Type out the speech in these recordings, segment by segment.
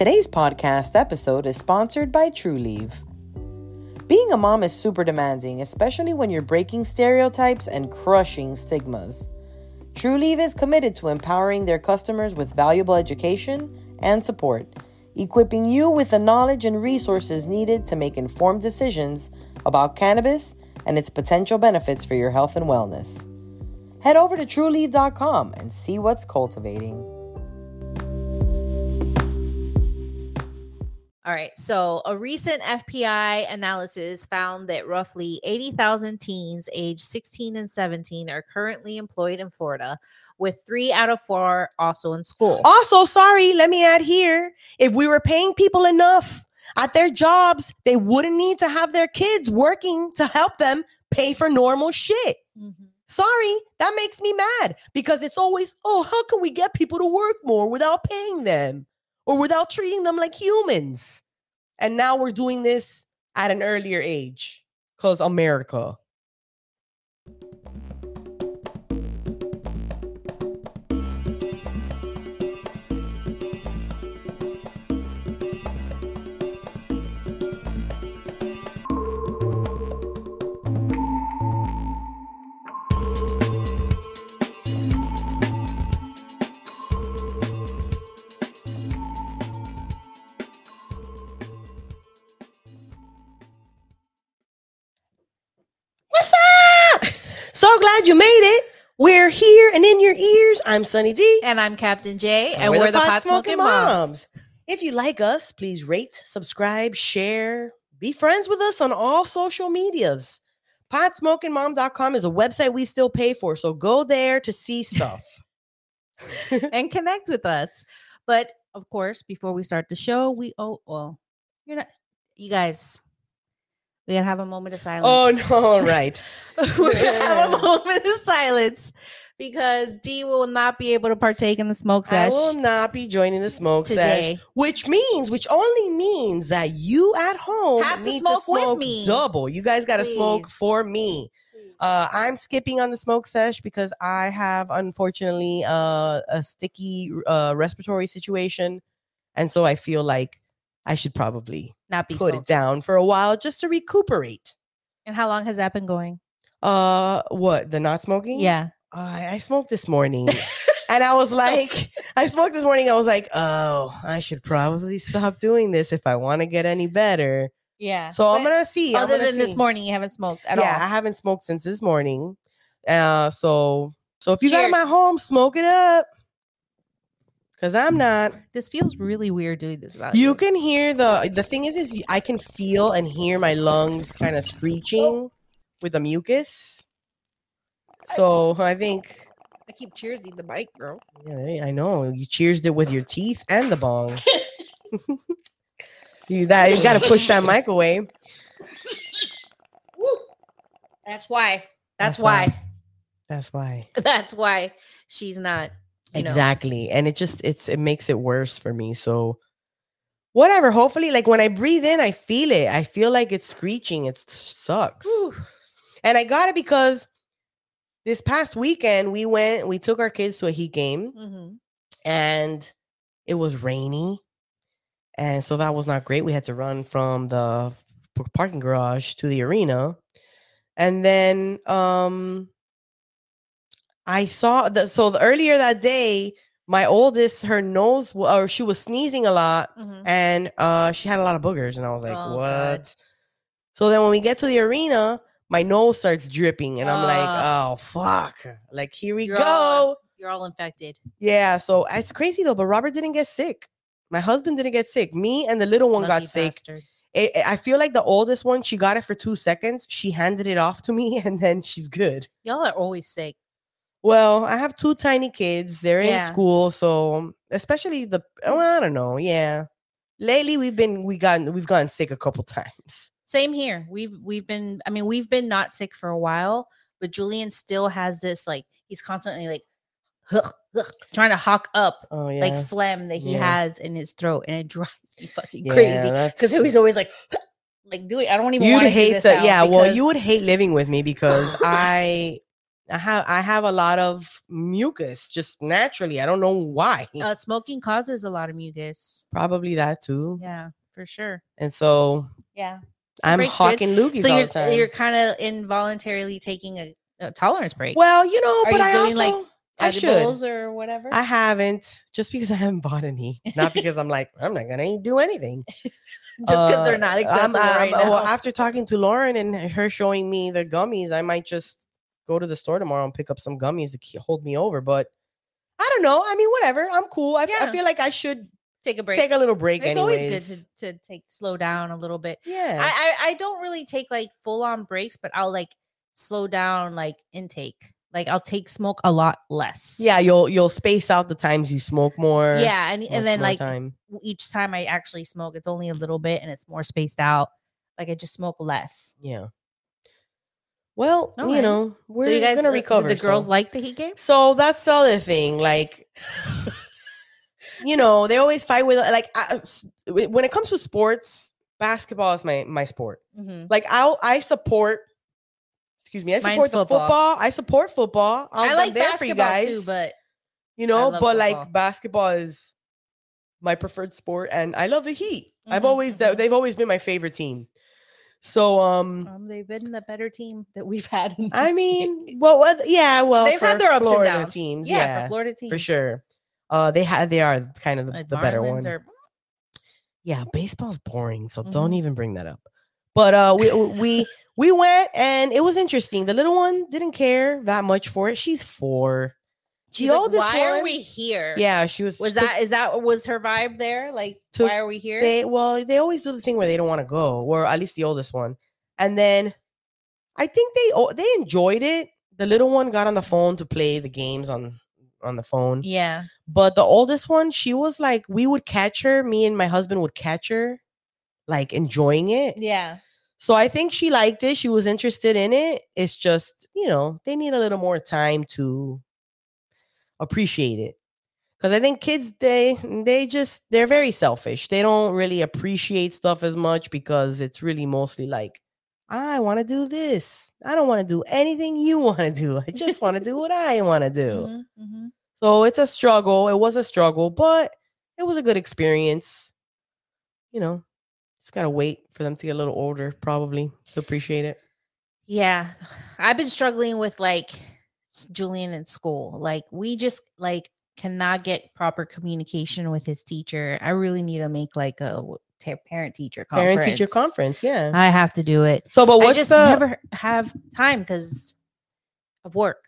Today's podcast episode is sponsored by Trulieve. Being a mom is super demanding, especially when you're breaking stereotypes and crushing stigmas. Trulieve is committed to empowering their customers with valuable education and support, equipping you with the knowledge and resources needed to make informed decisions about cannabis and its potential benefits for your health and wellness. Head over to trulieve.com and see what's cultivating. All right. So, a recent FPI analysis found that roughly 80,000 teens aged 16 and 17 are currently employed in Florida, with three out of four also in school. Also, sorry, let me add here if we were paying people enough at their jobs, they wouldn't need to have their kids working to help them pay for normal shit. Mhm. Sorry, that makes me mad because it's always, oh, how can we get people to work more without paying them or without treating them like humans? And now we're doing this at an earlier age because America. So glad you made it. We're here and in your ears. I'm Sunny D. And I'm Captain J, and, we're, the pot smoking moms. If you like us, please rate, subscribe, share, be friends with us on all social medias. Potsmokingmom.com is a website we still pay for, so go there to see stuff. and connect with us. But of course, before we start the show, we oh well, you're not you guys. We gotta have a moment of silence. oh no, right. We're gonna have a moment of silence because Dee will not be able to partake in the smoke sesh. I will not be joining the smoke sesh, which means, which only means that you at home Have to smoke to with me. double. You guys got to smoke for me. Uh, I'm skipping on the smoke sesh because I have unfortunately uh, a sticky uh, respiratory situation, and so I feel like I should probably not be put it down for a while just to recuperate. And how long has that been going? Uh, what the not smoking? Yeah. I, I smoked this morning. and I was like, I smoked this morning. I was like, oh, I should probably stop doing this if I want to get any better. Yeah. So I'm gonna see. Other gonna than this morning, you haven't smoked at yeah, all. I haven't smoked since this morning. Uh, so so if you got them at Cheers. home, smoke it up. Cause I'm mm. not. This feels really weird doing this about You can hear the the thing is is I can feel and hear my lungs kind of screeching with the mucus. So I think I keep cheersing the mic, bro. Yeah, I know. You cheersed it with your teeth and the bong. you that you got to push that mic away. That's why. That's, That's why. why. That's why. That's why she's not. You know. Exactly. And it just it's it makes it worse for me. So whatever. Hopefully, like when I breathe in, I feel it. I feel like it's screeching. It sucks. Whew. And I got it because this past weekend we went, we took our kids to a heat game. Mhm. and it was rainy and so that was not great we had to run from the parking garage to the arena and then um i saw that so the, earlier that day my oldest her nose or she was sneezing a lot Mhm. and uh she had a lot of boogers and i was like Oh, what God. so then when we get to the arena my nose starts dripping and i'm like oh fuck like here we You're go all- You're all infected. yeah, so it's crazy though, but Robert didn't get sick. My husband didn't get sick. Me and the little one Lucky got sick. bastard. It- it- I feel like the oldest one, she got it for two seconds. She handed it off to me, and then she's good. Y'all are always sick. Well, I have two tiny kids. They're in school, so especially the oh, I don't know. Yeah, lately we've been we gotten we've gotten sick a couple times. Same here. We've we've been. I mean, we've been not sick for a while, but Julian still has this like he's constantly like trying to hawk up Oh yeah, like phlegm that he Yeah. has in his throat, and it drives me fucking yeah, crazy because he's always like like do it. I don't even You'd want to hate to, yeah. Well, you would hate living with me because I I have I have a lot of mucus just naturally. I don't know why. Uh, smoking causes a lot of mucus. Probably that too. Yeah, for sure. And so Yeah. I'm break's good. hawking loogies so all you're the time. you're kind of involuntarily taking a, a tolerance break. well, you know, Are but you I also like, I should. or whatever. I haven't just because I haven't bought any. Not because I'm like I'm not gonna do anything. Just because they're Uh, not I'm- accessible I'm- right well, after talking to Lauren and her showing me the gummies, I might just go to the store tomorrow and pick up some gummies to hold me over. But I don't know. I mean, whatever. I'm cool. I, Yeah. feel like I should take a break. take a little break. it's anyways. always good to, to take slow down a little bit. yeah. I, I I don't really take like full on breaks, but I'll like slow down like intake. Like I'll take smoke a lot less. yeah, you'll you'll space out the times you smoke more. Yeah, and and then like time. each time I actually smoke, it's only a little bit and it's more spaced out. Like I just smoke less. Yeah. Well, you Alright. know, we're so you guys, gonna uh, recover. the girls so. like the heat game? So that's the other thing. Like, you know, they always fight with like I- s- when it comes to sports. Basketball is my my sport. Mm-hmm. Like I I support. Excuse me, I Mine's support the football. football. I support football. I'll, I like there for you basketball guys. too, but you know, but football. like basketball is my preferred sport, and I love the Heat. I've Mhm, always mhm. they've always been my favorite team. So um, um, they've been the better team that we've had. in I this mean, well, well, yeah, well, they've had their ups Florida and downs. teams, yeah, yeah, for Florida teams for sure. Uh, they had they are kind of the, the better ones. one. Are, Yeah, baseball's boring, so don't Mhm. even bring that up. But uh, we we we went and it was interesting. The little one didn't care that much for it. She's four. She's the like, oldest why are we here? Yeah, she was. Was took- that is that was her vibe there? Like, Took- why are we here? They well, they always do the thing where they don't want to go, or at least the oldest one. And then I think they they enjoyed it. The little one got on the phone to play the games on on the phone. yeah. But the oldest one, she was like, we would catch her. Me and my husband would catch her, like enjoying it. Yeah. So I think she liked it. She was interested in it. It's just, you know, they need a little more time to appreciate it. Cuz I think kids they they just they're very selfish. They don't really appreciate stuff as much because it's really mostly like I want to do this. I don't want to do anything you want to do. I just want to do what I want to do. Mhm, mhm. So it's a struggle. It was a struggle, but it was a good experience. You know, just gotta wait for them to get a little older, probably to appreciate it. Yeah. I've been struggling with like Julian in school. Like we just like cannot get proper communication with his teacher. I really need to make like a parent teacher conference. Parent teacher conference, yeah. I have to do it. So, but I what's just the never have time because of work.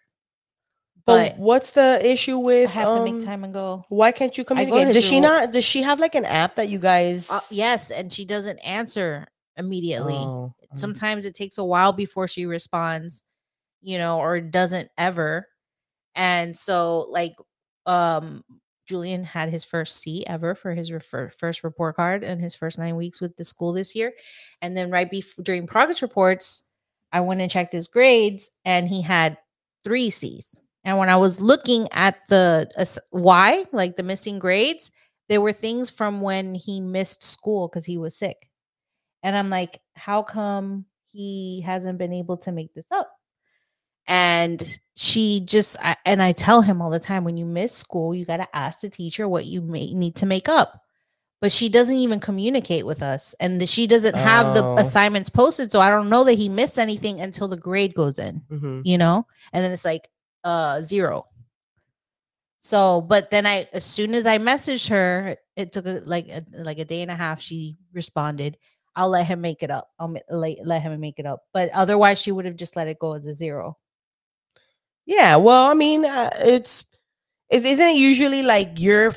but But what's the issue with? I have to um, make time and go. Why can't you I to communicate? Does she not? Does she have like an app that you guys? Uh, yes, and she doesn't answer immediately. Oh, um, Sometimes it takes a while before she responds, you know, or doesn't ever. And so, like, um, Julian had his first C ever for his refer- first report card and his first nine weeks with the school this year. And then right before during progress reports, I went and checked his grades, and he had three C's. And when I was looking at the ass- why, like the missing grades, there were things from when he missed school because he was sick. And I'm like, how come he hasn't been able to make this up? And she just, I, and I tell him all the time when you miss school, you got to ask the teacher what you may need to make up. But she doesn't even communicate with us. And the, she doesn't have the Oh. assignments posted. So I don't know that he missed anything until the grade goes in mhm. you know and then it's like uh zero so but then i as soon as i messaged her it took a, like a, like a day and a half she responded i'll let him make it up i'll let, let him make it up but otherwise she would have just let it go as a zero Yeah. Well, I mean, uh, it's is isn't it usually like your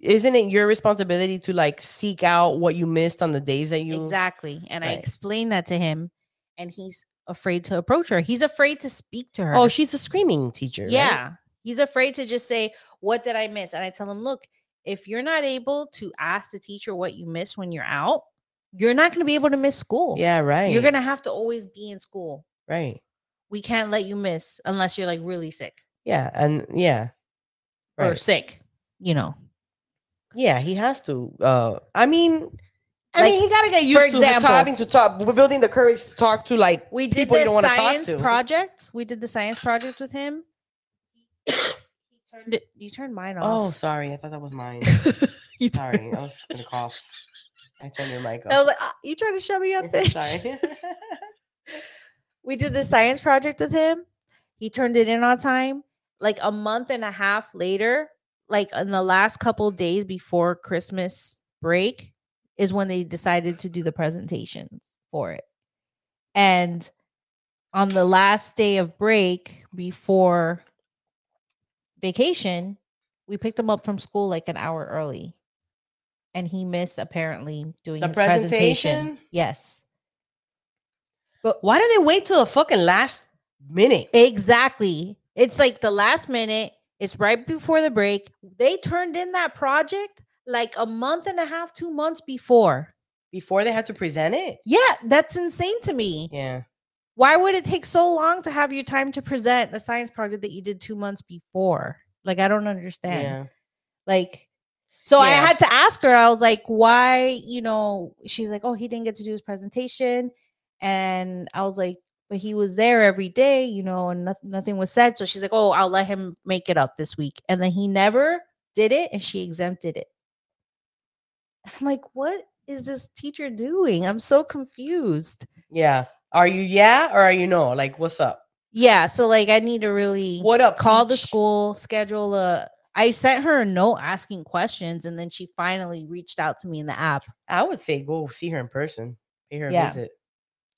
isn't it your responsibility to like seek out what you missed on the days that you exactly and i Right. explained that to him and he's afraid to approach her he's afraid to speak to her Oh, she's a screaming teacher. right? Yeah. He's afraid to just say, What did I miss? And I tell him, Look, if you're not able to ask the teacher what you missed when you're out, you're not going to be able to miss school. Yeah, right. You're going to have to always be in school. right. We can't let you miss unless you're like really sick Yeah, and yeah. or sick, you know. Yeah, he has to. Uh I mean, I Like, mean, he gotta get for used to example- having to talk. We're building the courage to talk to like we did people you the don't wanna talk science to. project. We did the science project with him. he turned it. You turned mine off. Oh, sorry. I thought that was mine. Sorry, I was gonna cough. I turned your mic off. I was like, "Ah, you trying to shut me up, bitch? sorry. We did the science project with him. He turned it in on time. Like a month and a half later, like in the last couple days before Christmas break, is when they decided to do the presentations for it. And on the last day of break before vacation, we picked him up from school like an hour early. And he missed apparently doing The his presentation. presentation? Yes. But why do they wait till the fucking last minute? Exactly. It's like the last minute. It's right before the break. They turned in that project like a month and a half, two months before. Before they had to present it? Yeah, that's insane to me. Yeah. Why would it take so long to have your time to present a science project that you did two months before? Like, I don't understand. Yeah. Like, so I had to ask her, I was like, why, you know, she's like, oh, he didn't get to do his presentation. And I was like, but he was there every day, you know, and nothing, nothing was said. So she's like, oh, I'll let him make it up this week. And then he never did it and she exempted it. I'm like, what is this teacher doing? I'm so confused. Yeah. Are you yeah or are you no? Like, what's up? Yeah. So, like, I need to really What up? call the school, schedule a. I sent her a note asking questions, and then she finally reached out to me in the app. I would say go see her in person, pay her a Yeah. visit,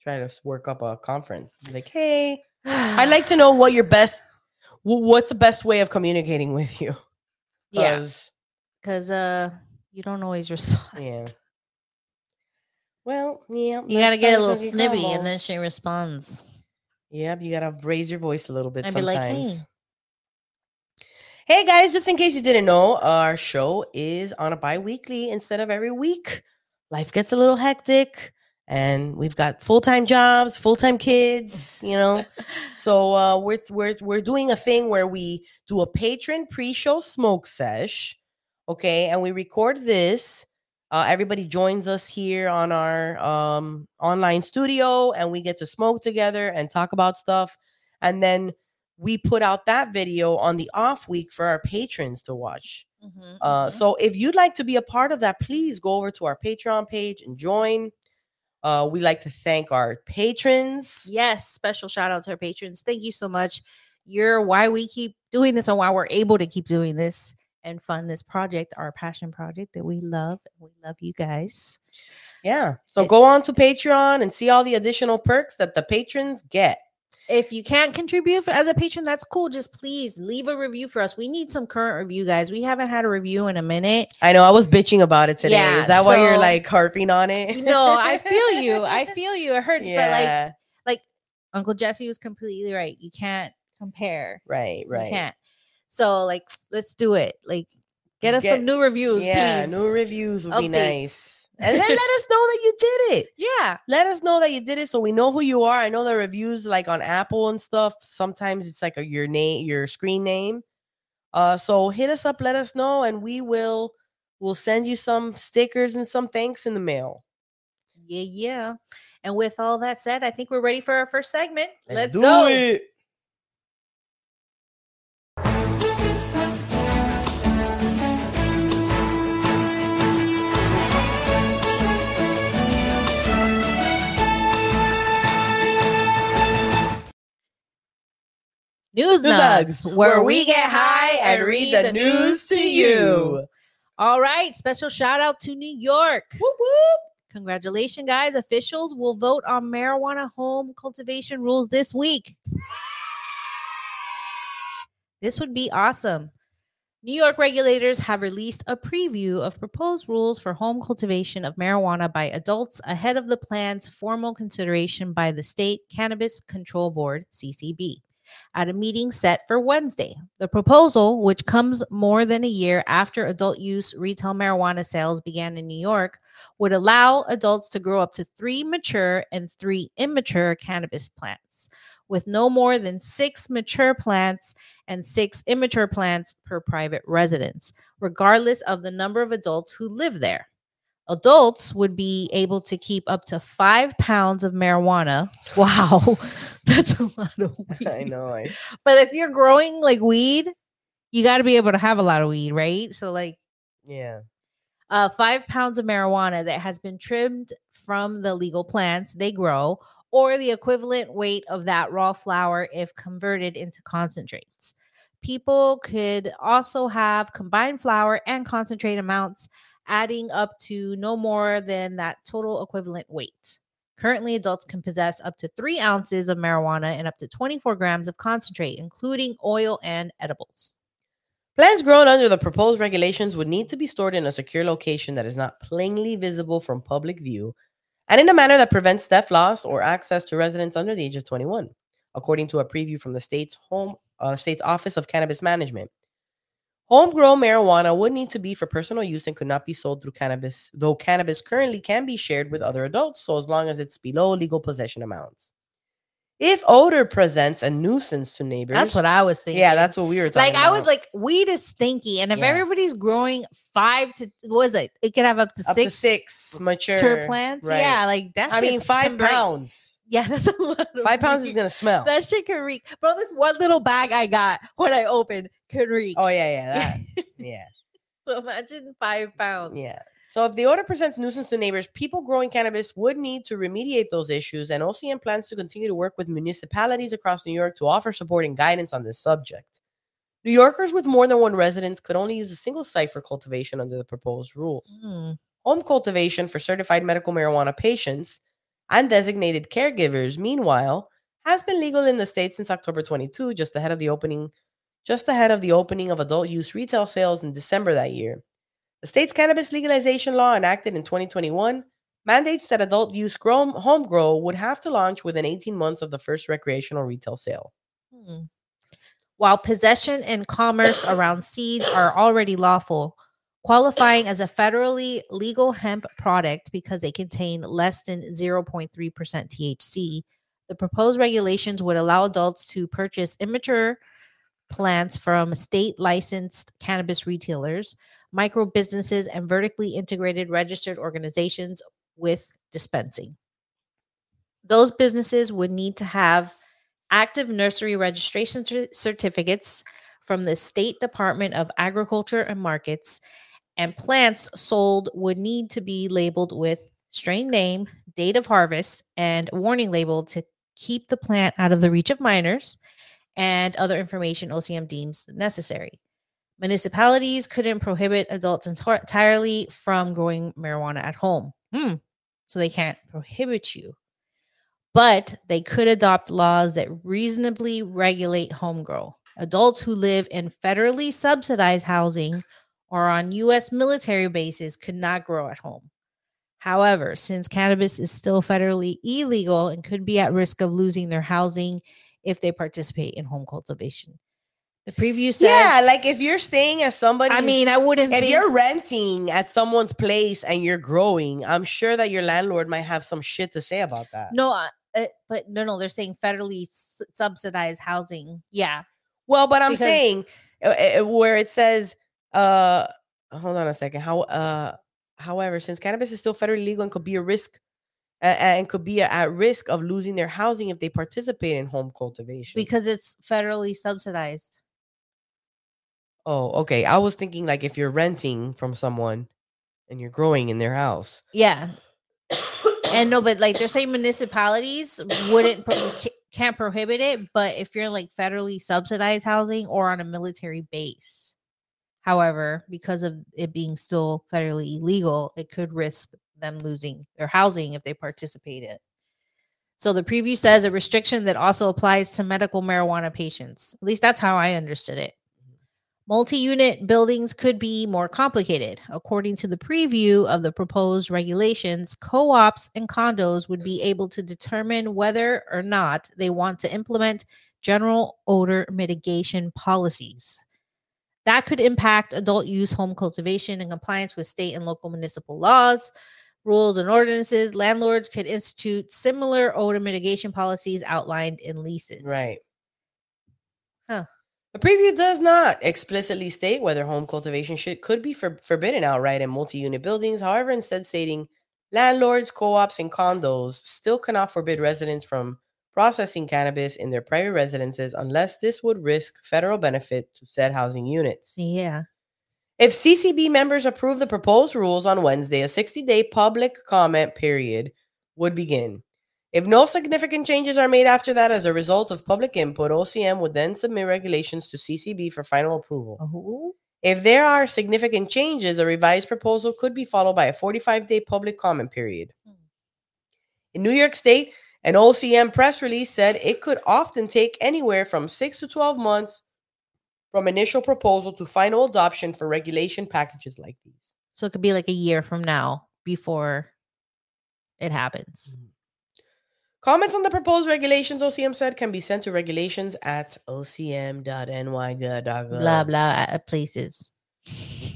try to work up a conference. Like, hey, I'd like to know what your best, what's the best way of communicating with you? yeah, 'Cause, because uh, you don't always respond. yeah. Well, yeah. You gotta get a little snippy, and then she responds. Yep, you gotta raise your voice a little bit I'd be sometimes. like, hey. Hey guys, just in case you didn't know, our show is on a bi-weekly instead of every week. Life gets a little hectic and we've got full-time jobs, full-time kids, you know. so uh we're we're we're doing a thing where we do a patron pre-show smoke sesh, okay? And we record this. Uh, everybody joins us here on our um, online studio, and we get to smoke together and talk about stuff. And then we put out that video on the off week for our patrons to watch. Mhm, Uh, mhm. so if you'd like to be a part of that, please go over to our Patreon page and join. Uh, we like to thank our patrons. yes, special shout out to our patrons. Thank you so much. You're why we keep doing this and why we're able to keep doing this and fund this project, our passion project that we love. We love you guys. Yeah. So It- go on to Patreon and see all the additional perks that the patrons get. If you can't contribute as a patron, that's cool. Just please leave a review for us. We need some current review, guys. We haven't had a review in a minute. I know I was bitching about it today. Yeah, Is that why you're like harping on it? No, I feel you. I feel you. It hurts, but like like Uncle Jesse was completely right. You can't compare. right, You right. can't. So like, let's do it. Like, get us Get- some new reviews, yeah, please. new reviews would be nice. And then let us know that you did it. yeah. Let us know that you did it so we know who you are. I know the reviews like on Apple and stuff. Sometimes it's like a, your name, your screen name. Uh so hit us up, let us know, and we will we'll send you some stickers and some thanks in the mail. Yeah, yeah. And with all that said, I think we're ready for our first segment. Let's, do go. it. News Nugs, where we get high and read the news to you. All right. Special shout out to New York. Whoop, whoop. Congratulations, guys. Officials will vote on marijuana home cultivation rules this week. This would be awesome. New York regulators have released a preview of proposed rules for home cultivation of marijuana by adults ahead of the plan's formal consideration by the State Cannabis Control Board, CCB, at a meeting set for Wednesday. The proposal, which comes more than a year after adult use retail marijuana sales began in New York, would allow adults to grow up to three mature and three immature cannabis plants, with no more than six mature plants and six immature plants per private residence, regardless of the number of adults who live there. Adults would be able to keep up to five pounds of marijuana. Wow, that's a lot of weed. I know. I, But if you're growing like weed, you got to be able to have a lot of weed, right? So, like, yeah. uh, five pounds of marijuana that has been trimmed from the legal plants they grow, or the equivalent weight of that raw flower if converted into concentrates. People could also have combined flour and concentrate amounts, adding up to no more than that total equivalent weight. Currently, adults can possess up to three ounces of marijuana and up to 24 grams of concentrate, including oil and edibles. Plants grown under the proposed regulations would need to be stored in a secure location that is not plainly visible from public view and in a manner that prevents theft, loss, or access to residents under the age of 21, according to a preview from the state's home uh, state's Office of Cannabis Management. Homegrown marijuana would need to be for personal use and could not be sold through cannabis, though cannabis currently can be shared with other adults, so as long as it's below legal possession amounts. If odor presents a nuisance to neighbors, That's what I was thinking. yeah, that's what we were talking like I was like, weed is stinky, and if Yeah. everybody's growing five to what is it? It could have up to up six, to six mature mature plants. right. Yeah, like that. I mean, five pounds. Yeah, that's a lot. Of Five pounds is gonna smell. That shit can reek, bro. This one little bag I got when I opened can reek. oh yeah, yeah, that, yeah, so imagine five pounds. yeah. So if the odor presents nuisance to neighbors, people growing cannabis would need to remediate those issues, and OCM plans to continue to work with municipalities across New York to offer support and guidance on this subject. New Yorkers with more than one residence could only use a single site for cultivation under the proposed rules. Hmm. Home cultivation for certified medical marijuana patients and designated caregivers, meanwhile, has been legal in the state since October 22, just ahead of the opening, just ahead of the opening of adult use retail sales in December that year. The state's cannabis legalization law, enacted in 2021, mandates that adult use grow, home grow would have to launch within 18 months of the first recreational retail sale. Hmm. While possession and commerce around seeds are already lawful, qualifying as a federally legal hemp product because they contain less than 0.3% THC, the proposed regulations would allow adults to purchase immature plants from state licensed cannabis retailers, micro businesses, and vertically integrated registered organizations with dispensing. Those businesses would need to have active nursery registration cer- certificates from the State Department of Agriculture and Markets, and plants sold would need to be labeled with strain name, date of harvest, and warning label to keep the plant out of the reach of minors and other information OCM deems necessary. Municipalities couldn't prohibit adults enti- entirely from growing marijuana at home. Hmm. So they can't prohibit you but they could adopt laws that reasonably regulate home grow. Adults who live in federally subsidized housing or on U.S. military bases could not grow at home. However, since cannabis is still federally illegal and could be at risk of losing their housing if they participate in home cultivation, the preview says, yeah, like if you're staying at somebody, I mean, I wouldn't if think you're renting at someone's place and you're growing, I'm sure that your landlord might have some shit to say about that. no, uh, uh, but no, no, they're saying federally s- subsidized housing. Yeah, Well, but I'm Because- saying uh, uh, where it says, uh, hold on a second. How, uh, however, since cannabis is still federally legal and could be a risk, and could be at risk of losing their housing if they participate in home cultivation. because it's federally subsidized. oh, okay. I was thinking like if you're renting from someone and you're growing in their house. Yeah, and no, but like they're saying municipalities wouldn't pro- can't prohibit it, but if you're like federally subsidized housing or on a military base, however, because of it being still federally illegal, it could risk them losing their housing if they participate in. it. So the preview says a restriction that also applies to medical marijuana patients. At least that's how I understood it. Mm-hmm. Multi unit buildings could be more complicated. According to the preview of the proposed regulations, co ops and condos would be able to determine whether or not they want to implement general odor mitigation policies. That could impact adult use home cultivation and compliance with state and local municipal laws, rules, and ordinances. Landlords could institute similar odor mitigation policies outlined in leases. Right. Huh. The preview does not explicitly state whether home cultivation should, could be for, forbidden outright in multi unit buildings, however, instead stating landlords, co ops, and condos still cannot forbid residents from processing cannabis in their private residences unless this would risk federal benefit to said housing units. Yeah. If CCB members approve the proposed rules on Wednesday, a 60 day public comment period would begin. If no significant changes are made after that as a result of public input, OCM would then submit regulations to CCB for final approval. Oh. If there are significant changes, a revised proposal could be followed by a 45 day public comment period. In New York State, an OCM press release said it could often take anywhere from 6 to 12 months from initial proposal to final adoption for regulation packages like these. So it could be like a year from now before it happens. Mm-hmm. Comments on the proposed regulations, OCM said, can be sent to regulations at ocm.ny.gov. Blah blah places.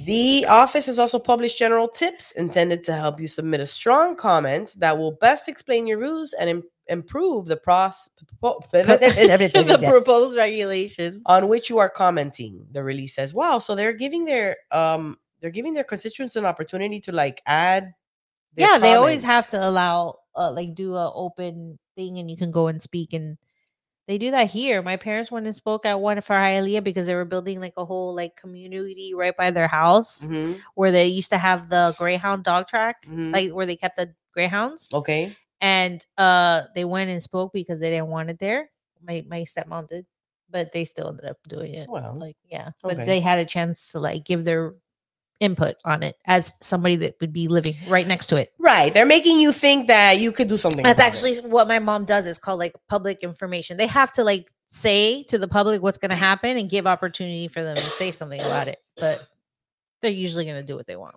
The office has also published general tips intended to help you submit a strong comment that will best explain your rules and improve the process the proposed regulations. on which you are commenting. The release says, "Wow, so they're giving their um they're giving their constituents an opportunity to like add their yeah, they always have to allow uh, like do a open thing and you can go and speak and they do that here. My parents went and spoke at one for Hialeah because they were building like a whole like community right by their house Mhm, where they used to have the Greyhound dog track, mhm. like where they kept the Greyhounds. okay. And uh they went and spoke because they didn't want it there. My my stepmom did, but they still ended up doing it. Well, Like, yeah. But okay. they had a chance to like give their input on it as somebody that would be living right next to it. right. They're making you think that you could do something. That's about it. actually what my mom does. is called like public information. They have to like say to the public what's going to happen and give opportunity for them to say something about it. But they're usually going to do what they want.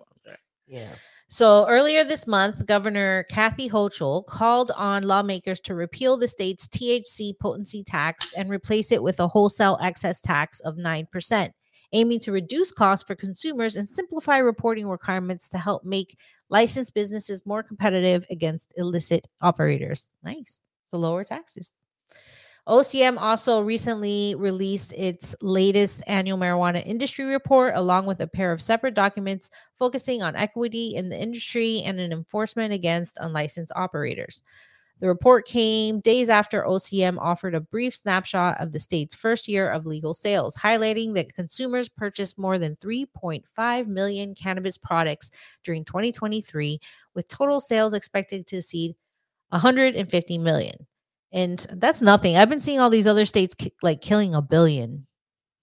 yeah. So earlier this month, Governor Kathy Hochul called on lawmakers to repeal the state's THC potency tax and replace it with a wholesale excise tax of 9%, aiming to reduce costs for consumers and simplify reporting requirements to help make licensed businesses more competitive against illicit operators. Nice. So lower taxes. OCM also recently released its latest annual marijuana industry report, along with a pair of separate documents focusing on equity in the industry and an enforcement against unlicensed operators. The report came days after OCM offered a brief snapshot of the state's first year of legal sales, highlighting that consumers purchased more than 3.5 million cannabis products during 2023, with total sales expected to exceed 150 million. And that's nothing. I've been seeing all these other states ki- like killing a billion.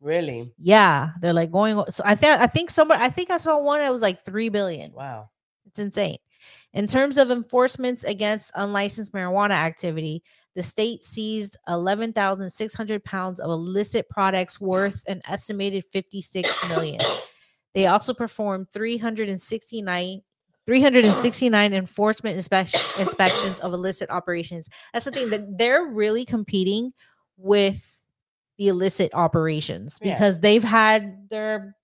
Really? Yeah, they're like going. So I think I think somebody I think I saw one that was like three billion. Wow. It's insane. In terms of enforcements against unlicensed marijuana activity, the state seized 11,600 pounds of illicit products worth an estimated 56 million. They also performed 369 369 enforcement inspec- inspections of illicit operations. That's the thing that they're really competing with the illicit operations Yeah. because they've had their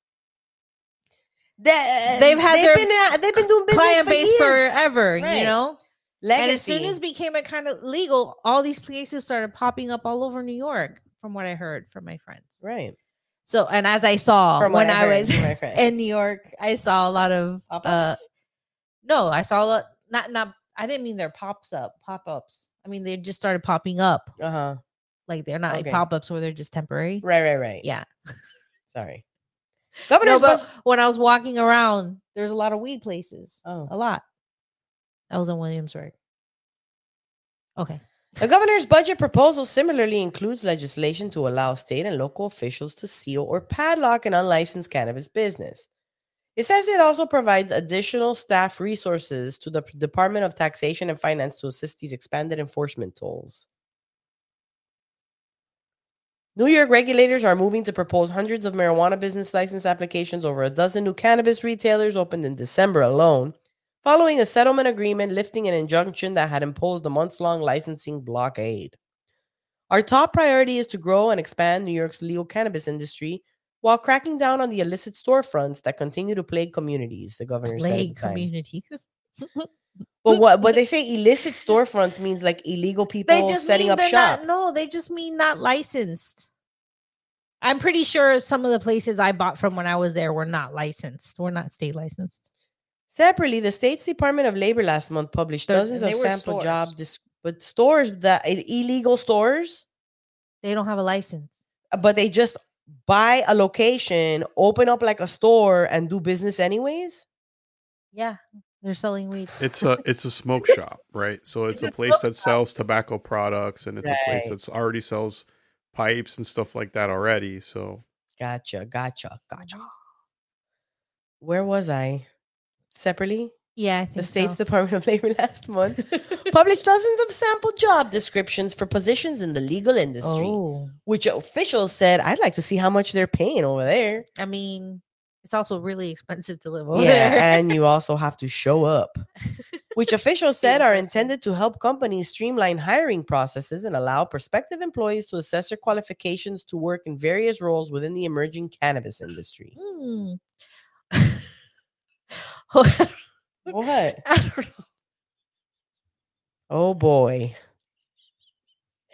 They, They've had they've their been, they've been doing business client for base years. forever, Right. you know? Legacy. And as soon as became a kind of legal, all these places started popping up all over New York, from what I heard from my friends. right. So, and as I saw From when I, heard was from my friends. in New York, I saw a lot of uh? No, I saw a lot. Not not. I didn't mean they're pops up pop ups. I mean they just started popping up. uh-huh. Like they're not Okay. pop ups where they're just temporary. Right, right, right. Yeah. Sorry. No, Governor's but bud- when I was walking around, there's a lot of weed places. Oh. A lot. That was in Williamsburg. Okay. The governor's budget proposal similarly includes legislation to allow state and local officials to seal or padlock an unlicensed cannabis business. It says it also provides additional staff resources to the Department of Taxation and Finance to assist these expanded enforcement tools. New York regulators are moving to propose hundreds of marijuana business license applications over a dozen new cannabis retailers opened in December alone, following a settlement agreement lifting an injunction that had imposed a months long licensing blockade. Our top priority is to grow and expand New York's legal cannabis industry while cracking down on the illicit storefronts that continue to plague communities, the governor said. At the Plague communities. But what but they say illicit storefronts means like illegal people They just setting mean up shop. not. No, they just mean not licensed. I'm pretty sure some of the places I bought from when I was there were not licensed. Were not state licensed. Separately, the state's Department of Labor last month published dozens of sample job, stores. dis- but stores that illegal stores, They don't have a license. Uh, but they just buy a location, open up like a store, and do business anyways. Yeah, they're selling weed. It's a it's a smoke shop, right? So it's, It's a a place smoke that sells tobacco products, and it's a place that's already sells pipes and stuff like that already. So Gotcha, gotcha, gotcha. Mm. Where was I? Separately, Yeah, I the state's so. Department of Labor last month published dozens of sample job descriptions for positions in the legal industry, Oh, which officials said, "I'd like to see how much they're paying over there." I mean, it's also really expensive to live over yeah, there. and you also have to show up, which officials said are intended to help companies streamline hiring processes and allow prospective employees to assess their qualifications to work in various roles within the emerging cannabis industry. Hmm. What? I don't know. Oh boy.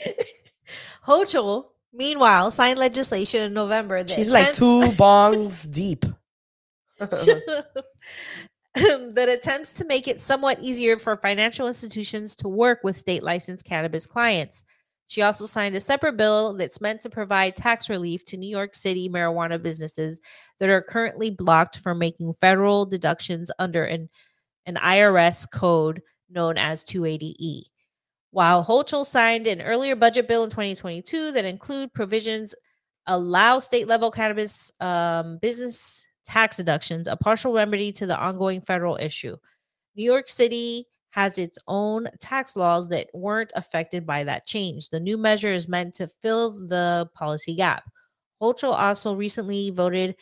Hochul, meanwhile, signed legislation in November that She's like two bongs deep. that attempts to make it somewhat easier for financial institutions to work with state licensed cannabis clients. She also signed a separate bill that's meant to provide tax relief to New York City marijuana businesses that are currently blocked from making federal deductions under an, an IRS code known as 280E. While Hochul signed an earlier budget bill in 2022 that include provisions allow state level cannabis um, business tax deductions, a partial remedy to the ongoing federal issue. New York City has its own tax laws that weren't affected by that change. The new measure is meant to fill the policy gap. Hochul also recently voted,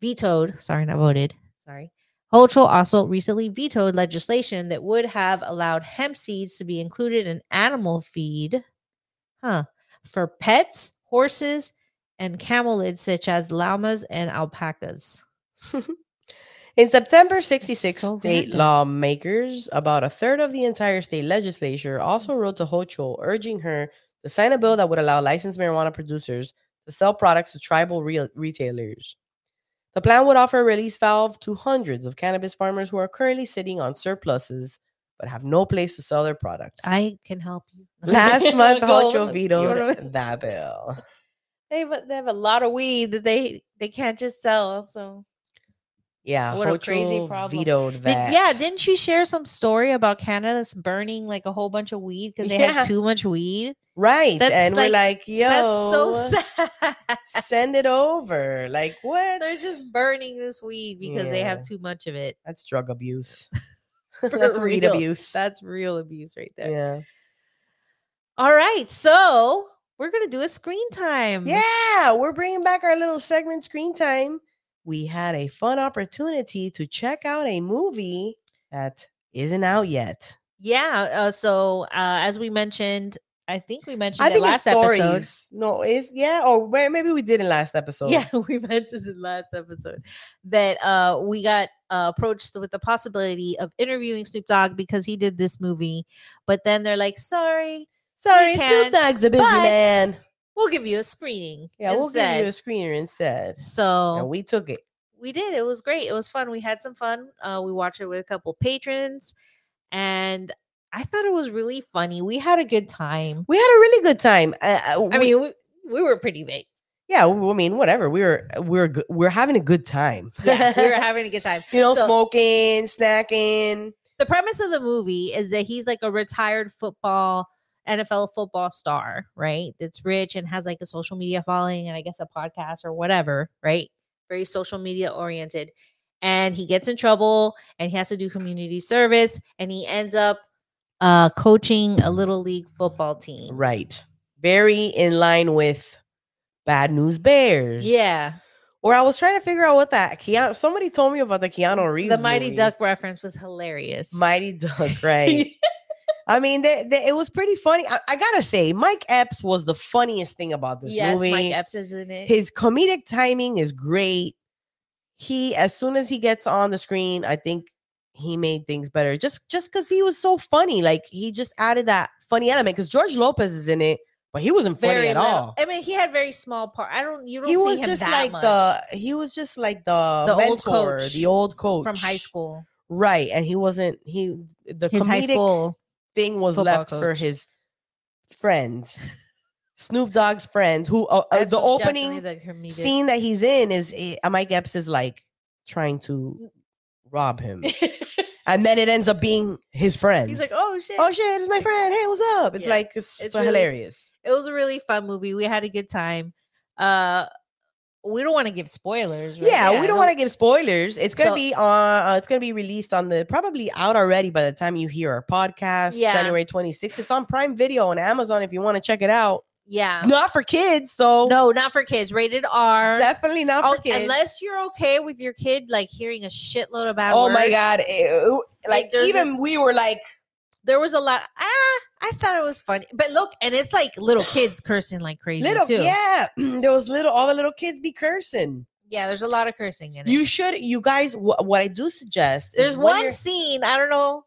vetoed, sorry, not voted, sorry. Hochul also recently vetoed legislation that would have allowed hemp seeds to be included in animal feed, huh, for pets, horses, and camelids such as llamas and alpacas. In September, 66 So state random. lawmakers, about a third of the entire state legislature, also wrote to Hochul urging her to sign a bill that would allow licensed marijuana producers to sell products to tribal real- retailers. The plan would offer a release valve to hundreds of cannabis farmers who are currently sitting on surpluses but have no place to sell their product. I can help you. Last month, over vetoed that bill. They have, a, they have a lot of weed that they they can't just sell. So Yeah, What a crazy problem. vetoed Did- yeah, didn't she share some story about Canada's burning like a whole bunch of weed because they Yeah. had too much weed? right. That's and we're like- like, yo, That's so sad. send it over. Like what? They're just burning this weed because they have too much of it. That's drug abuse. That's weed abuse. That's real abuse right there. yeah. All right, so we're gonna do a screen time. Yeah, we're bringing back our little segment screen time. We had a fun opportunity to check out a movie that isn't out yet. yeah. Uh, so uh, as we mentioned, I think we mentioned I think last it's episode. No, is yeah, or maybe we did in last episode. Yeah, we mentioned in last episode that uh we got uh, approached with the possibility of interviewing Snoop Dogg because he did this movie, but then they're like, "Sorry, Sorry, Snoop Dogg's a busy man. We'll give you a screening." Yeah, we'll give you a screener instead. So And we took it. we did. It was great. It was fun. We had some fun. Uh, we watched it with a couple patrons, and I thought it was really funny. We had a good time. We had a really good time. Uh, uh, I we- mean, we, we were pretty big. yeah, I mean, whatever. We were we were go- we're having a good time. Yeah, we were having a good time. you know, So- smoking, snacking. the premise of the movie is that he's like a retired football NFL football star, right? That's rich and has like a social media following and I guess a podcast or whatever, right? Very social media oriented. And he gets in trouble and he has to do community service and he ends up uh coaching a little league football team. Right. Very in line with Bad News Bears. Yeah. Or I was trying to figure out what that Keanu. Somebody told me about the Keanu Reeves. The Mighty movie. Duck reference was hilarious. Mighty Duck, right? I mean, they, they- it was pretty funny. I, I gotta say, Mike Epps was the funniest thing about this yes, movie. Mike Epps is in it. His comedic timing is great. He, as soon as he gets on the screen, I think he made things better. Just, just because he was so funny, like he just added that funny element. Because George Lopez is in it, but he wasn't funny very at little. all. I mean, he had very small part. I don't. You don't He see was him just that like much the he was just like the, The old coach the old coach from high school. right? And he wasn't he the His high comedic school. Thing was football left for his friends, Snoop Dogg's friends. Who uh, uh, the opening the scene that he's in is uh, Mike Epps is like trying to rob him, and then it ends up being his friends. He's like, oh shit. "Oh shit, it's my friend. Hey, what's up?" It's Yeah, like it's, it's really- hilarious. It was a really fun movie. We had a good time. Uh, we don't want to give spoilers. right? Yeah, we don't want to give spoilers. It's gonna So- be on. Uh, it's gonna be released on the probably out already by the time you hear our podcast. Yeah. January 26th. It's on Prime Video on Amazon if you want to check it out. Yeah. Not for kids though. No, not for kids. Rated R. definitely not Oh, for kids. Unless you're okay with your kid like hearing a shitload of bad oh my god, ew. like there's a- even we were like, There was a lot. Ah, I thought it was funny. But look, and it's like little kids cursing like crazy little, too. yeah. there was little, all the little kids be cursing. Yeah, there's a lot of cursing in it. You should, you guys. Wh- what I do suggest there's one scene. I don't know.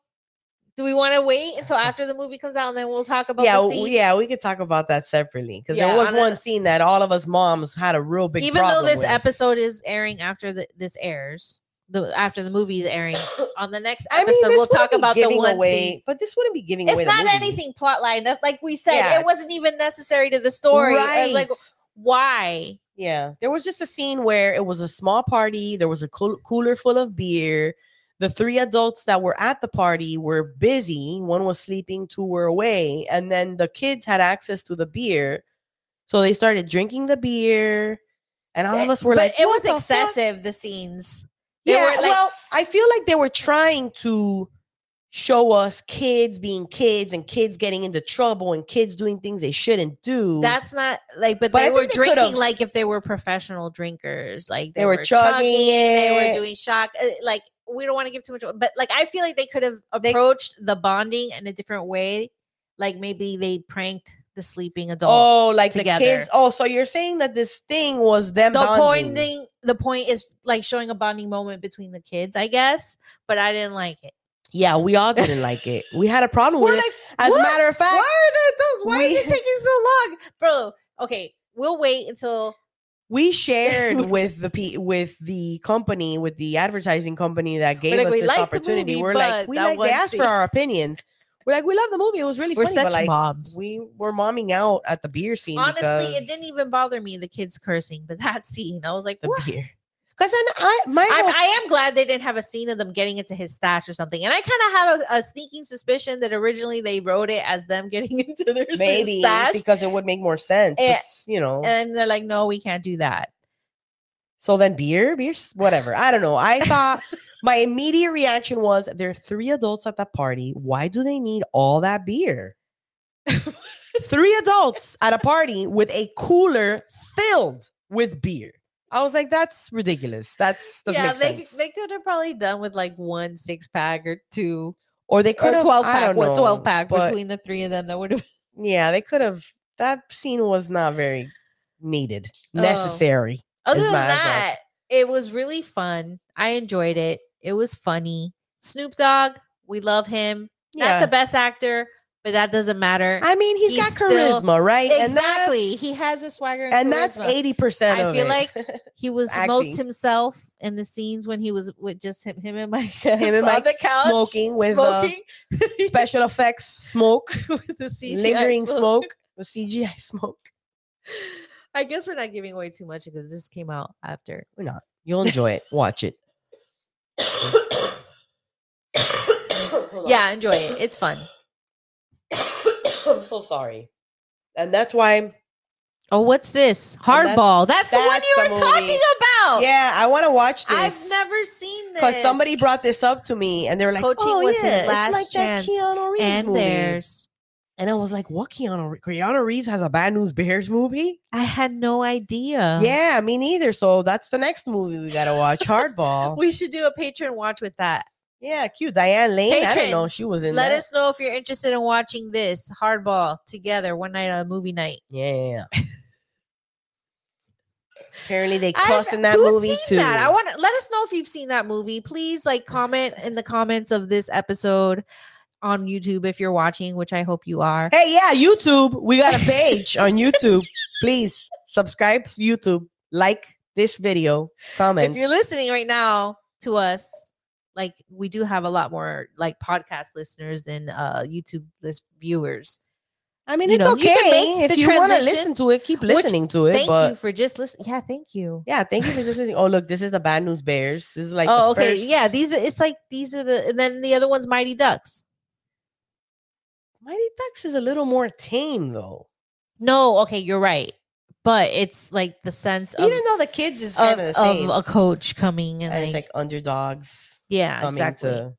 Do we want to wait until after the movie comes out and then we'll talk about yeah, the scene? yeah, we could talk about that separately because Yeah, there was on a- one scene that all of us moms had a real big. Even though this with. episode is airing after the, this airs, the after the movie is airing on the next I mean, episode, we'll talk about the one away, scene. but this wouldn't be giving It's not anything plotline. That like we said, Yeah, it wasn't even necessary to the story. Right? Like why? yeah, there was just a scene where it was a small party. There was a cool- cooler full of beer. The three adults that were at the party were busy. One was sleeping, two were away, and then the kids had access to the beer, so they started drinking the beer. And all of us were but like, it was the fuck?" excessive. The scenes. They Yeah, like- well, I feel like they were trying to show us kids being kids and kids getting into trouble and kids doing things they shouldn't do. That's not like, but But I they were they drinking like if they were professional drinkers, like they, They were were, chugging chugging, they were doing shock. uh, Like we don't want to give too much, but like I feel like they could have They- approached the bonding in a different way. Like maybe they pranked the sleeping adult. oh, like together. the kids. Oh, so you're saying that this thing was them the bonding. pointing, the point is like showing a bonding moment between the kids, I guess. But I didn't like it. Yeah, we all didn't like it. We had a problem We're with it. As "What? a matter of fact, why are the adults? Why is we- it taking so long, bro? Okay, we'll wait until we shared with the pe- with the company, with the advertising company that gave like, us this opportunity. movie, we're like, we like they asked for our opinions. We're like, we love the movie. It was really we're funny. such but like, moms. we were momming out at the beer scene. Honestly, because it didn't even bother me the kids cursing, but that scene, I was like, the what? beer. Because then I my I, I am glad they didn't have a scene of them getting into his stash or something. And I kind of have a, a sneaking suspicion that originally they wrote it as them getting into their maybe stash. because it would make more sense. Eh, 'cause, you know. and they're like, no, we can't do that. so then beer, beers, whatever. I don't know. I thought my immediate reaction was there are three adults at that party. Why do they need all that beer? three adults at a party with a cooler filled with beer. I was like, that's ridiculous. That's doesn't yeah, make they, sense. they could have probably done with like one six pack or two or they could or have 12 I pack, know, 12 pack but between the three of them. That would have yeah, they could have. That scene was not very needed, Oh. necessary. Other than answer. that, it was really fun. I enjoyed it. It was funny. Snoop Dogg, we love him. Not the best actor, but that doesn't matter. I mean, he's he's got still- charisma, right? Exactly. He has a swagger and, and that's eighty percent. I feel it. like he was most himself in the scenes when he was with just him, him and Mike. him and Mike the couch smoking with uh, special effects smoke, with the CGI lingering smoke, the CGI smoke. I guess we're not giving away too much because this came out after. We're not. You'll enjoy it. Watch it. Yeah, enjoy it. It's fun. I'm so sorry. And that's why, Oh, what's this? that's- Hardball. That's, the one you were talking about. yeah, I want to watch this. I've never seen this. because somebody brought this up to me, and they were like, Coaching "Oh was his yeah, last it's like chance, that Keanu Reeves and movie." theirs. And I was like, "What Keanu? Re- Keanu Reeves has a Bad News Bears movie?" I had no idea. yeah, me neither. So that's the next movie we gotta watch. Hardball. We should do a patron watch with that. yeah, cute. Diane Lane. I didn't know she was in. Let that. us know if you're interested in watching this hardball together one night on a movie night. Yeah. Apparently they cuss in that movie too. That? I want to let us know if you've seen that movie. Please, like, comment in the comments of this episode. On YouTube if you're watching, which I hope you are. Hey, yeah, YouTube. We got a page on YouTube. Please subscribe to YouTube, like this video, comment. If you're listening right now to us, like we do have a lot more like podcast listeners than uh YouTube list viewers. I mean, you it's know, okay if you want to listen to it. Keep which- listening to it. Thank but you for just listening. Yeah, thank you. yeah, thank you for just listening. Oh, look, this is the Bad News Bears. This is like oh, okay. first- Yeah, these are it's like these are the and then the other one's Mighty Ducks. Mighty Ducks is a little more tame though. No, okay, you're right. But it's like the sense of, Even though the kids is kind of the of a coach coming and, and like, it's like underdogs yeah, coming exactly. to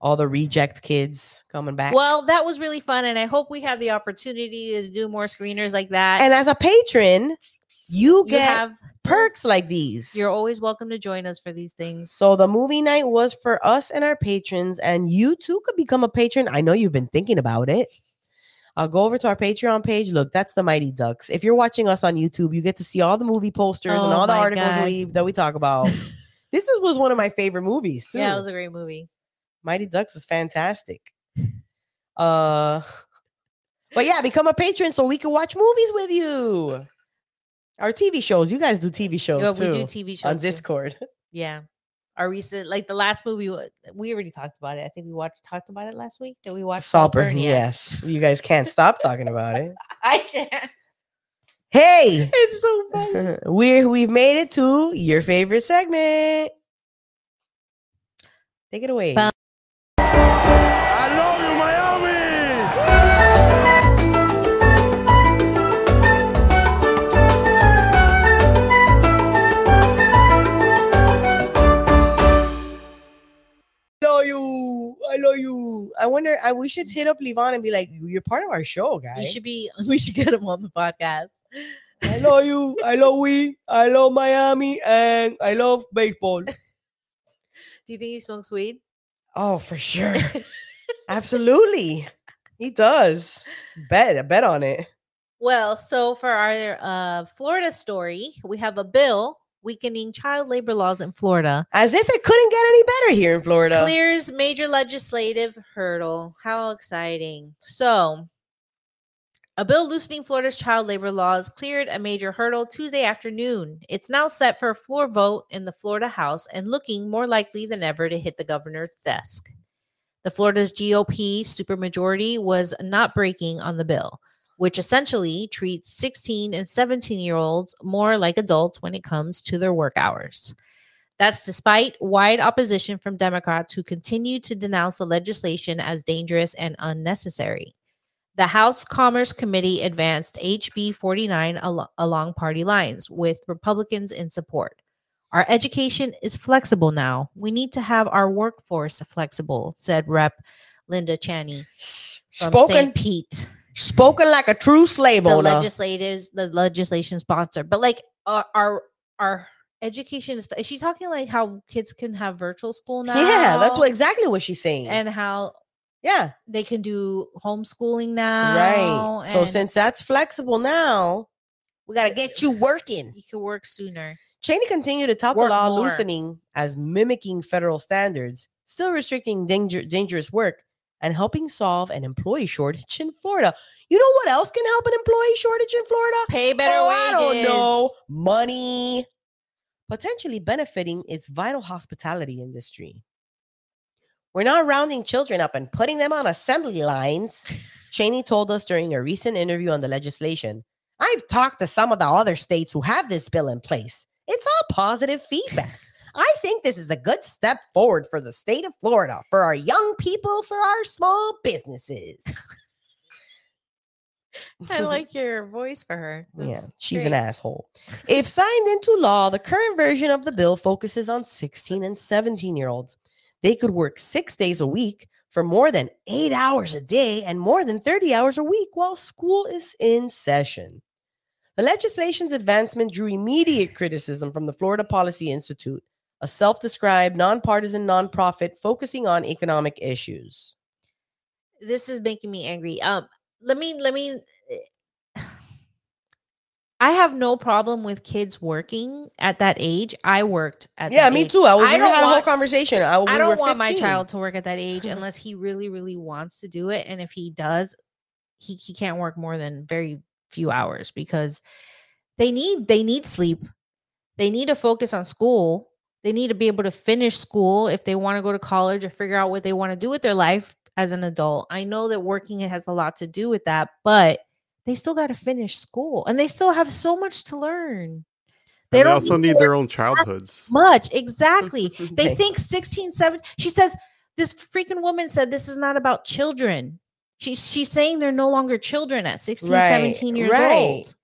all the reject kids coming back. Well, that was really fun, and I hope we have the opportunity to do more screeners like that. and as a patron, you you have perks like these. You're always welcome to join us for these things. So the movie night was for us and our patrons, and you too could become a patron. I know you've been thinking about it. I'll go over to our Patreon page. Look, that's the Mighty Ducks. If you're watching us on YouTube, you get to see all the movie posters and Oh all the articles God. we that we talk about. this is, was one of my favorite movies too. Yeah, it was a great movie. Mighty Ducks was fantastic. Uh, but yeah, become a patron so we can watch movies with you. Our TV shows. You guys do TV shows Yeah, too we do TV shows on too. Discord. Yeah, our recent like the last movie we already talked about it. I think we watched talked about it last week. That we watched Saltburn, Saltburn, yes. You guys can't stop talking about it. I can't. Hey, It's so funny. we're we've made it to your favorite segment. Take it away. Bum. I love you. I wonder. I we should hit up Levon and be like, "You're part of our show, guys." You should be. We should get him on the podcast. I love you. I love we. I love Miami, and I love baseball. Do you think he smokes weed? Oh, for sure. Absolutely, he does. Bet. Bet on it. Well, so for our uh, Florida story, we have a bill weakening child labor laws in Florida. As if it couldn't get any better here in Florida. Clears major legislative hurdle. How exciting. So, a bill loosening Florida's child labor laws cleared a major hurdle Tuesday afternoon. It's now set for a floor vote in the Florida House and looking more likely than ever to hit the governor's desk. The Florida's GOP supermajority was not breaking on the bill, which essentially treats 16 and 17 year olds more like adults when it comes to their work hours. That's despite wide opposition from Democrats who continue to denounce the legislation as dangerous and unnecessary. The House Commerce Committee advanced HB 49 al- along party lines, with Republicans in support. Our education is flexible now. We need to have our workforce flexible, said Rep. Linda Chaney from Spoken, St. Pete spoken like a true slave the owner. legislatives the legislation sponsor but like our our, our education is is she talking like how kids can have virtual school now yeah, that's what exactly what she's saying. and how yeah, they can do homeschooling now right. So since that's flexible now, we gotta get you working. you can work sooner Chaney continued to tout the Work law more. loosening as mimicking federal standards, still restricting danger, dangerous work and helping solve an employee shortage in Florida. You know what else can help an employee shortage in Florida? pay better oh, wages I don't know. Money. Potentially benefiting its vital hospitality industry. We're not rounding children up and putting them on assembly lines, Chaney told us during a recent interview on the legislation. I've talked to some of the other states who have this bill in place. It's all positive feedback. I think this is a good step forward for the state of Florida, for our young people, for our small businesses. i like your voice for her Yeah, That's she's an asshole. If signed into law, the current version of the bill focuses on 16 and 17 year olds. They could work six days a week for more than eight hours a day and more than 30 hours a week while school is in session. The legislation's advancement drew immediate criticism from the Florida Policy Institute, a self described nonpartisan nonprofit focusing on economic issues. this is making me angry um let me let me I have no problem with kids working at that age. I worked at Yeah, that me age. too. I, was, I don't had a whole conversation. I, I don't want my child to work at that age unless he really, really wants to do it. And if he does, he, he can't work more than very few hours because they need they need sleep. They need to focus on school. They need to be able to finish school if they want to go to college or figure out what they want to do with their life as an adult. I know that working it has a lot to do with that, but they still got to finish school and they still have so much to learn. They, don't also need need their own childhoods. much exactly they They- think 16 17 she says this freaking woman said this is not about children she's she's saying they're no longer children at 16 Right, 17 years right. old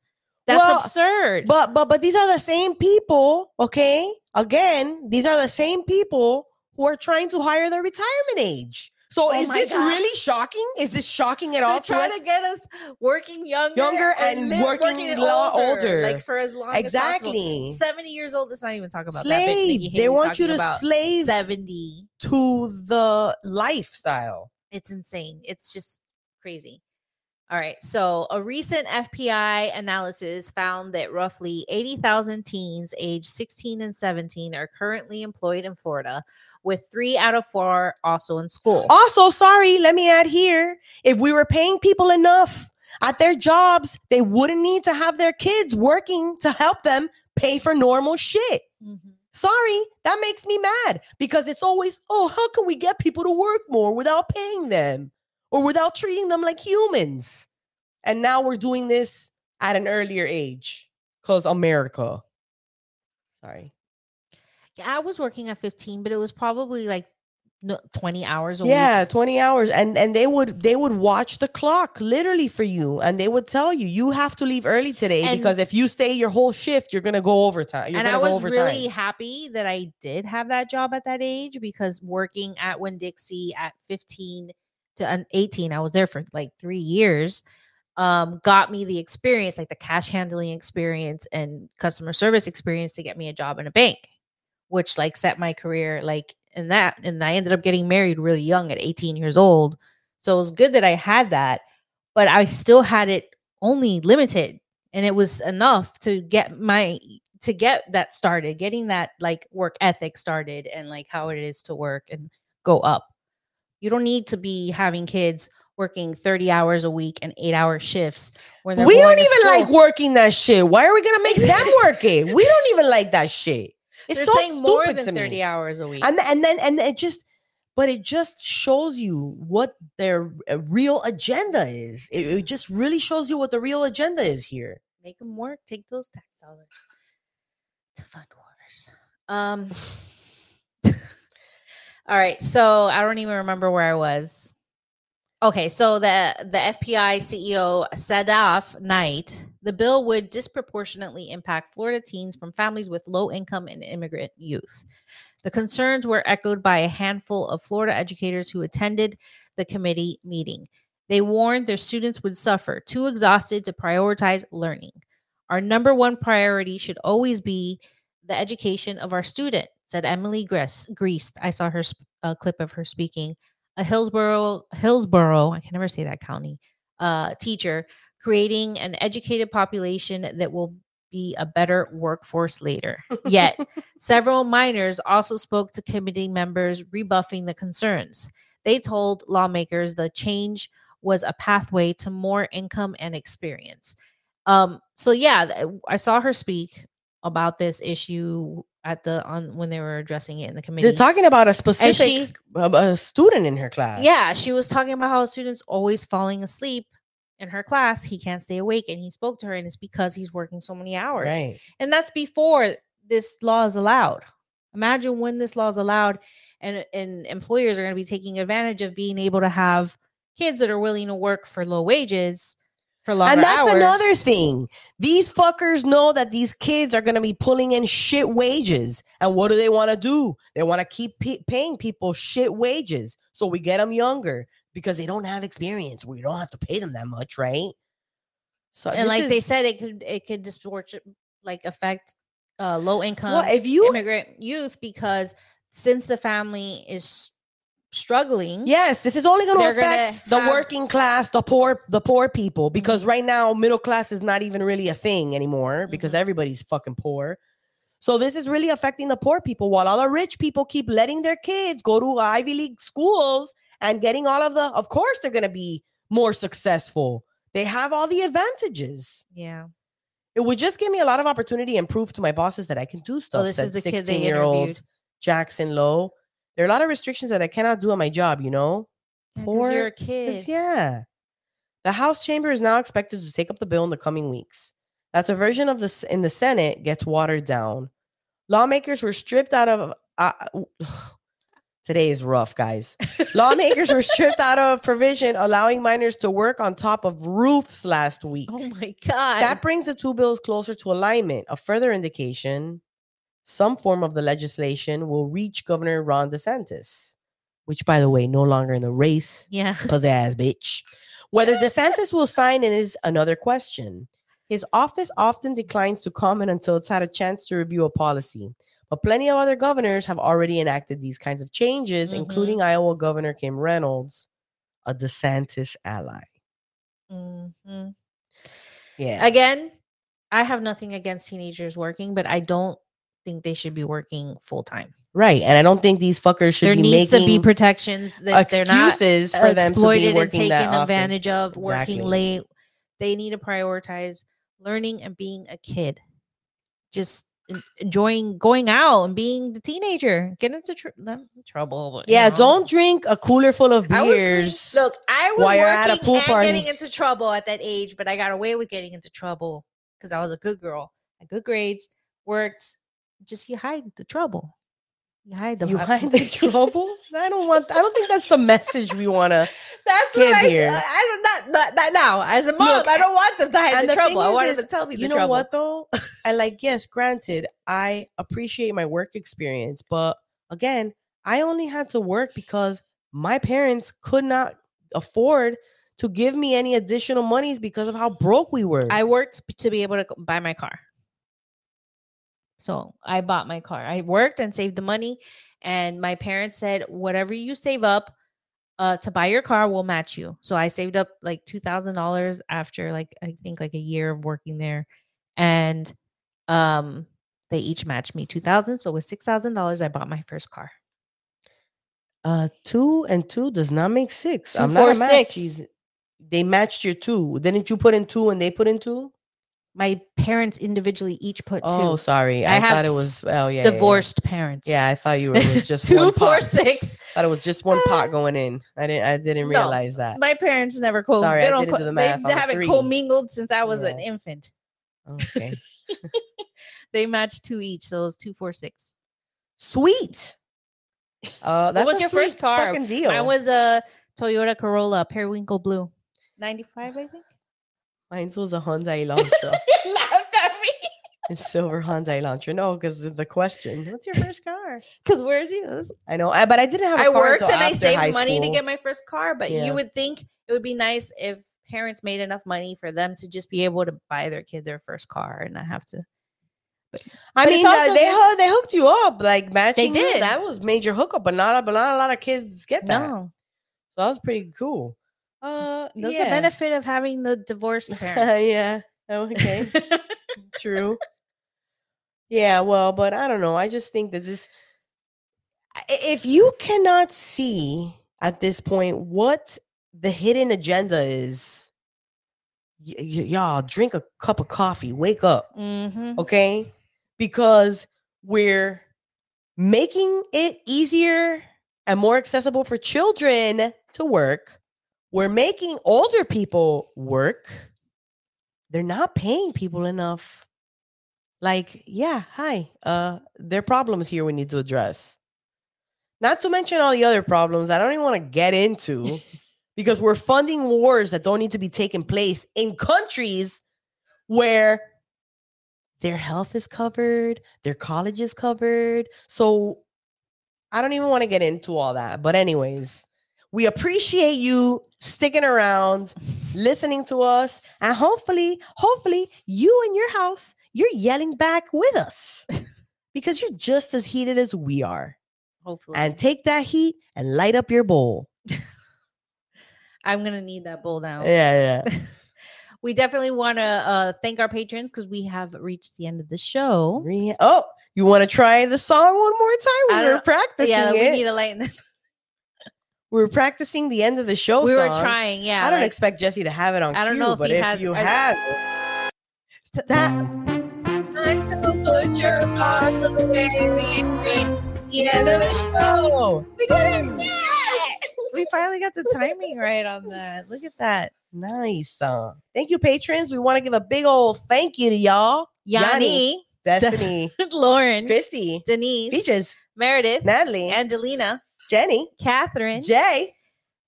that's Well, absurd But but but these are the same people, okay? Again, these are the same people who are trying to hire their retirement age. So Oh is this God. really shocking? Is this shocking at all? they're to trying us? to get us working younger, Younger and live- working it lo- older. like for as long as possible. Exactly. 70 years old let's not even talk about that bitch. Nikki They want you to slave 70 to the lifestyle. It's insane. It's just crazy. All right. So, a recent FPI analysis found that roughly 80,000 teens aged 16 and 17 are currently employed in Florida, with three out of four also in school. Also, sorry, let me add here if we were paying people enough at their jobs, they wouldn't need to have their kids working to help them pay for normal shit. Mhm. Sorry, that makes me mad because it's always, oh, how can we get people to work more without paying them or without treating them like humans? And now we're doing this at an earlier age because America. Sorry. Yeah, I was working at 15, but it was probably like 20 hours a week. Yeah, 20 hours. And and they would they would watch the clock literally for you and they would tell you you have to leave early today And- because if you stay your whole shift, you're gonna go overtime. You're and I was really happy that I did have that job at that age because working at Winn Dixie at 15 to uh, 18, I was there for like three years, um, got me the experience, like the cash handling experience and customer service experience to get me a job in a bank, which like set my career like in that. And I ended up getting married really young at 18 years old. So it was good that I had that, but I still had it only limited and it was enough to get my to get that started getting that like work ethic started and like how it is to work and go up you don't need to be having kids working 30 hours a week and eight hour shifts We don't to even like working that shit. Why are we gonna make them work it? We don't even like that shit. It's they're so saying more than to 30 me. hours a week And and then and it just but it just shows you what their real agenda is. It, it just really shows you what the real agenda is here. make them work take those tax dollars to fund wars um all right so i don't even remember where i was. Okay so the the fpi ceo Sadaf Knight the bill would disproportionately impact florida teens from families with low income and immigrant youth. The concerns were echoed by a handful of florida educators who attended the committee meeting. They warned their students would suffer too exhausted to prioritize learning. Our number one priority should always be the education of our student, said Emily Grist. Greast. I saw her sp- uh, clip of her speaking. A Hillsborough, Hillsborough, I can never say that county, uh, teacher, creating an educated population that will be a better workforce later. Yet, several minors also spoke to committee members, rebuffing the concerns. They told lawmakers the change was a pathway to more income and experience. Um, so yeah, I saw her speak about this issue at the on when they were addressing it in the committee. They're talking about a specific she, a student in her class. yeah, she was talking about how students always falling asleep in her class. He can't stay awake, and he spoke to her, and it's because he's working so many hours. right. And that's before this law is allowed. Imagine when this law is allowed, and and employers are going to be taking advantage of being able to have kids that are willing to work for low wages for longer And that's another thing. These fuckers know that these kids are going to be pulling in shit wages. And what do they want to do? They want to keep p- paying people shit wages. So we get them younger because they don't have experience. We don't have to pay them that much, right? So and like they said, it could it could distort like affect uh, low income well, if you immigrant youth because since the family is struggling. Yes, this is only going to affect the have- working class, the poor, the poor people, because Mhm. right now middle class is not even really a thing anymore because Mhm. everybody's fucking poor. So this is really affecting the poor people, while all the rich people keep letting their kids go to Ivy League schools and getting all of the. Of course, they're going to be more successful. They have all the advantages. Yeah. It would just give me a lot of opportunity and proof to my bosses that I can do stuff. This is the kid they 16-year-old interviewed. Jackson Lowe. There are a lot of restrictions that I cannot do on my job. You know. Yeah, Poor- you're a kid. Yeah. The House chamber is now expected to take up the bill in the coming weeks. That's a version of this in the Senate gets watered down. Lawmakers were stripped out of. Uh, today is rough, guys. Lawmakers were stripped out of provision allowing minors to work on top of roofs last week. Oh my god. That brings the two bills closer to alignment. A further indication some form of the legislation will reach Governor Ron DeSantis, which, by the way, no longer in the race yeah. pizzazz bitch. Whether DeSantis will sign it is another question. His office often declines to comment until it's had a chance to review a policy. But plenty of other governors have already enacted these kinds of changes, Mhm. including Iowa Governor Kim Reynolds, a DeSantis ally. Mhm. Yeah. Again, I have nothing against teenagers working, but I don't think they should be working full time. right. And I don't think these fuckers should be making There be needs to be protections that they're not excuses for them to be exploited and taken that often. advantage of, working Exactly. late. They need to prioritize learning and being a kid. Just enjoying going out and being the teenager. Get into tr- trouble. Yeah, know. don't drink a cooler full of I was beers. look, I was while you're at a working pool and party. getting into trouble at that age, but I got away with getting into trouble because I was a good girl. Had good grades, worked. Just you hide the trouble. You hide the you hide the trouble. I don't want. I don't think that's the message we want to. That's what I, here. I, don't not, not not now. As a mom, Look, I don't want them to hide the the trouble. I is- is, them to tell me the You know trouble. what though? I like. Yes, granted, I appreciate my work experience, but again, I only had to work because my parents could not afford to give me any additional monies because of how broke we were. I worked to be able to buy my car. So I bought my car. I worked and saved the money. And my parents said, whatever you save up uh, to buy your car, we'll match you. So I saved up like $2,000 after like, I think like a year of working there. And um, they each matched me 2000 So with $6,000, I bought my first car. uh, two and two does not make six. Two, I'm four, not a match. six. They matched your two. Didn't you put in two and they put in two? My parents individually each put Oh, two. sorry. I I, have thought it was. Oh, yeah. yeah, yeah. Divorced parents. Yeah, I thought you were it was just two, one four, pot. six. thought it was just one pot going in. I didn't. I didn't No, realize that. My parents never co. Sorry, they I don't didn't do co- the math. They I'm haven't three. commingled since I was an infant. Okay, They matched two each, so it was two, four, six. sweet. Uh, that's was a your first car? Fucking deal. Mine was a Toyota Corolla, periwinkle blue, ninety-five, I think. Mine was a Hyundai Elantra. you laughed at me it's silver Hyundai Elantra. No, because of the question. What's your first car? because where'd you? I know, I, but I didn't have. a I car I worked and I saved money to get my first car, but Yeah. you would think it would be nice if parents made enough money for them to just be able to buy their kid their first car and not have to. I But mean, uh, they they hooked you up like matching. you, did. That was major hookup, but not but not a lot of kids get that. No, So that was pretty cool. Uh, that's yeah. the benefit of having the divorced parents. yeah. Okay. True. Yeah, well, but I don't know. I just think that this, if you cannot see at this point what the hidden agenda is, y- y- y'all drink a cup of coffee, wake up, Mhm. okay? Because we're making it easier and more accessible for children to work. We're making older people work. They're not paying people enough. Like, yeah, hi. Uh there are problems here we need to address. Not to mention all the other problems I don't even want to get into because we're funding wars that don't need to be taking place in countries where their health is covered, their college is covered. So I don't even want to get into all that. But, anyways, we appreciate you sticking around, listening to us, and hopefully, hopefully, you in your house, you're yelling back with us because you're just as heated as we are. Hopefully. and take that heat and light up your bowl. I'm gonna need that bowl now. Yeah, yeah. we definitely want to uh, thank our patrons because we have reached the end of the show. Re- Oh, you want to try the song one more time? We were practicing Yeah, we need to lighten. The- we were practicing the end of the show. we were trying. Yeah, I don't like, expect Jesse to have it on I don't cue, know if but he if has- you I- have it, that Time to put your paws away. The end of the show. We did it! Yes! We finally got the timing right on that. Look at that. nice. Uh, thank you, patrons. We want to give a big old thank you to y'all, Yanni, Destiny, Lauren, Christy, Denise, Peaches, Meredith, Natalie, Angelina, Jenny, Catherine, Jay,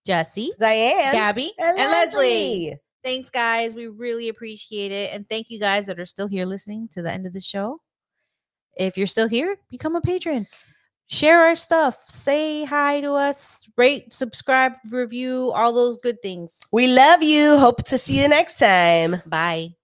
Jesse, Diane, Gabby, and, and Leslie. Leslie. Thanks, guys. We really appreciate it. And thank you guys that are still here listening to the end of the show. If you're still here, become a patron. Share our stuff. Say hi to us. Rate, subscribe, review, all those good things. We love you. Hope to see you next time. Bye.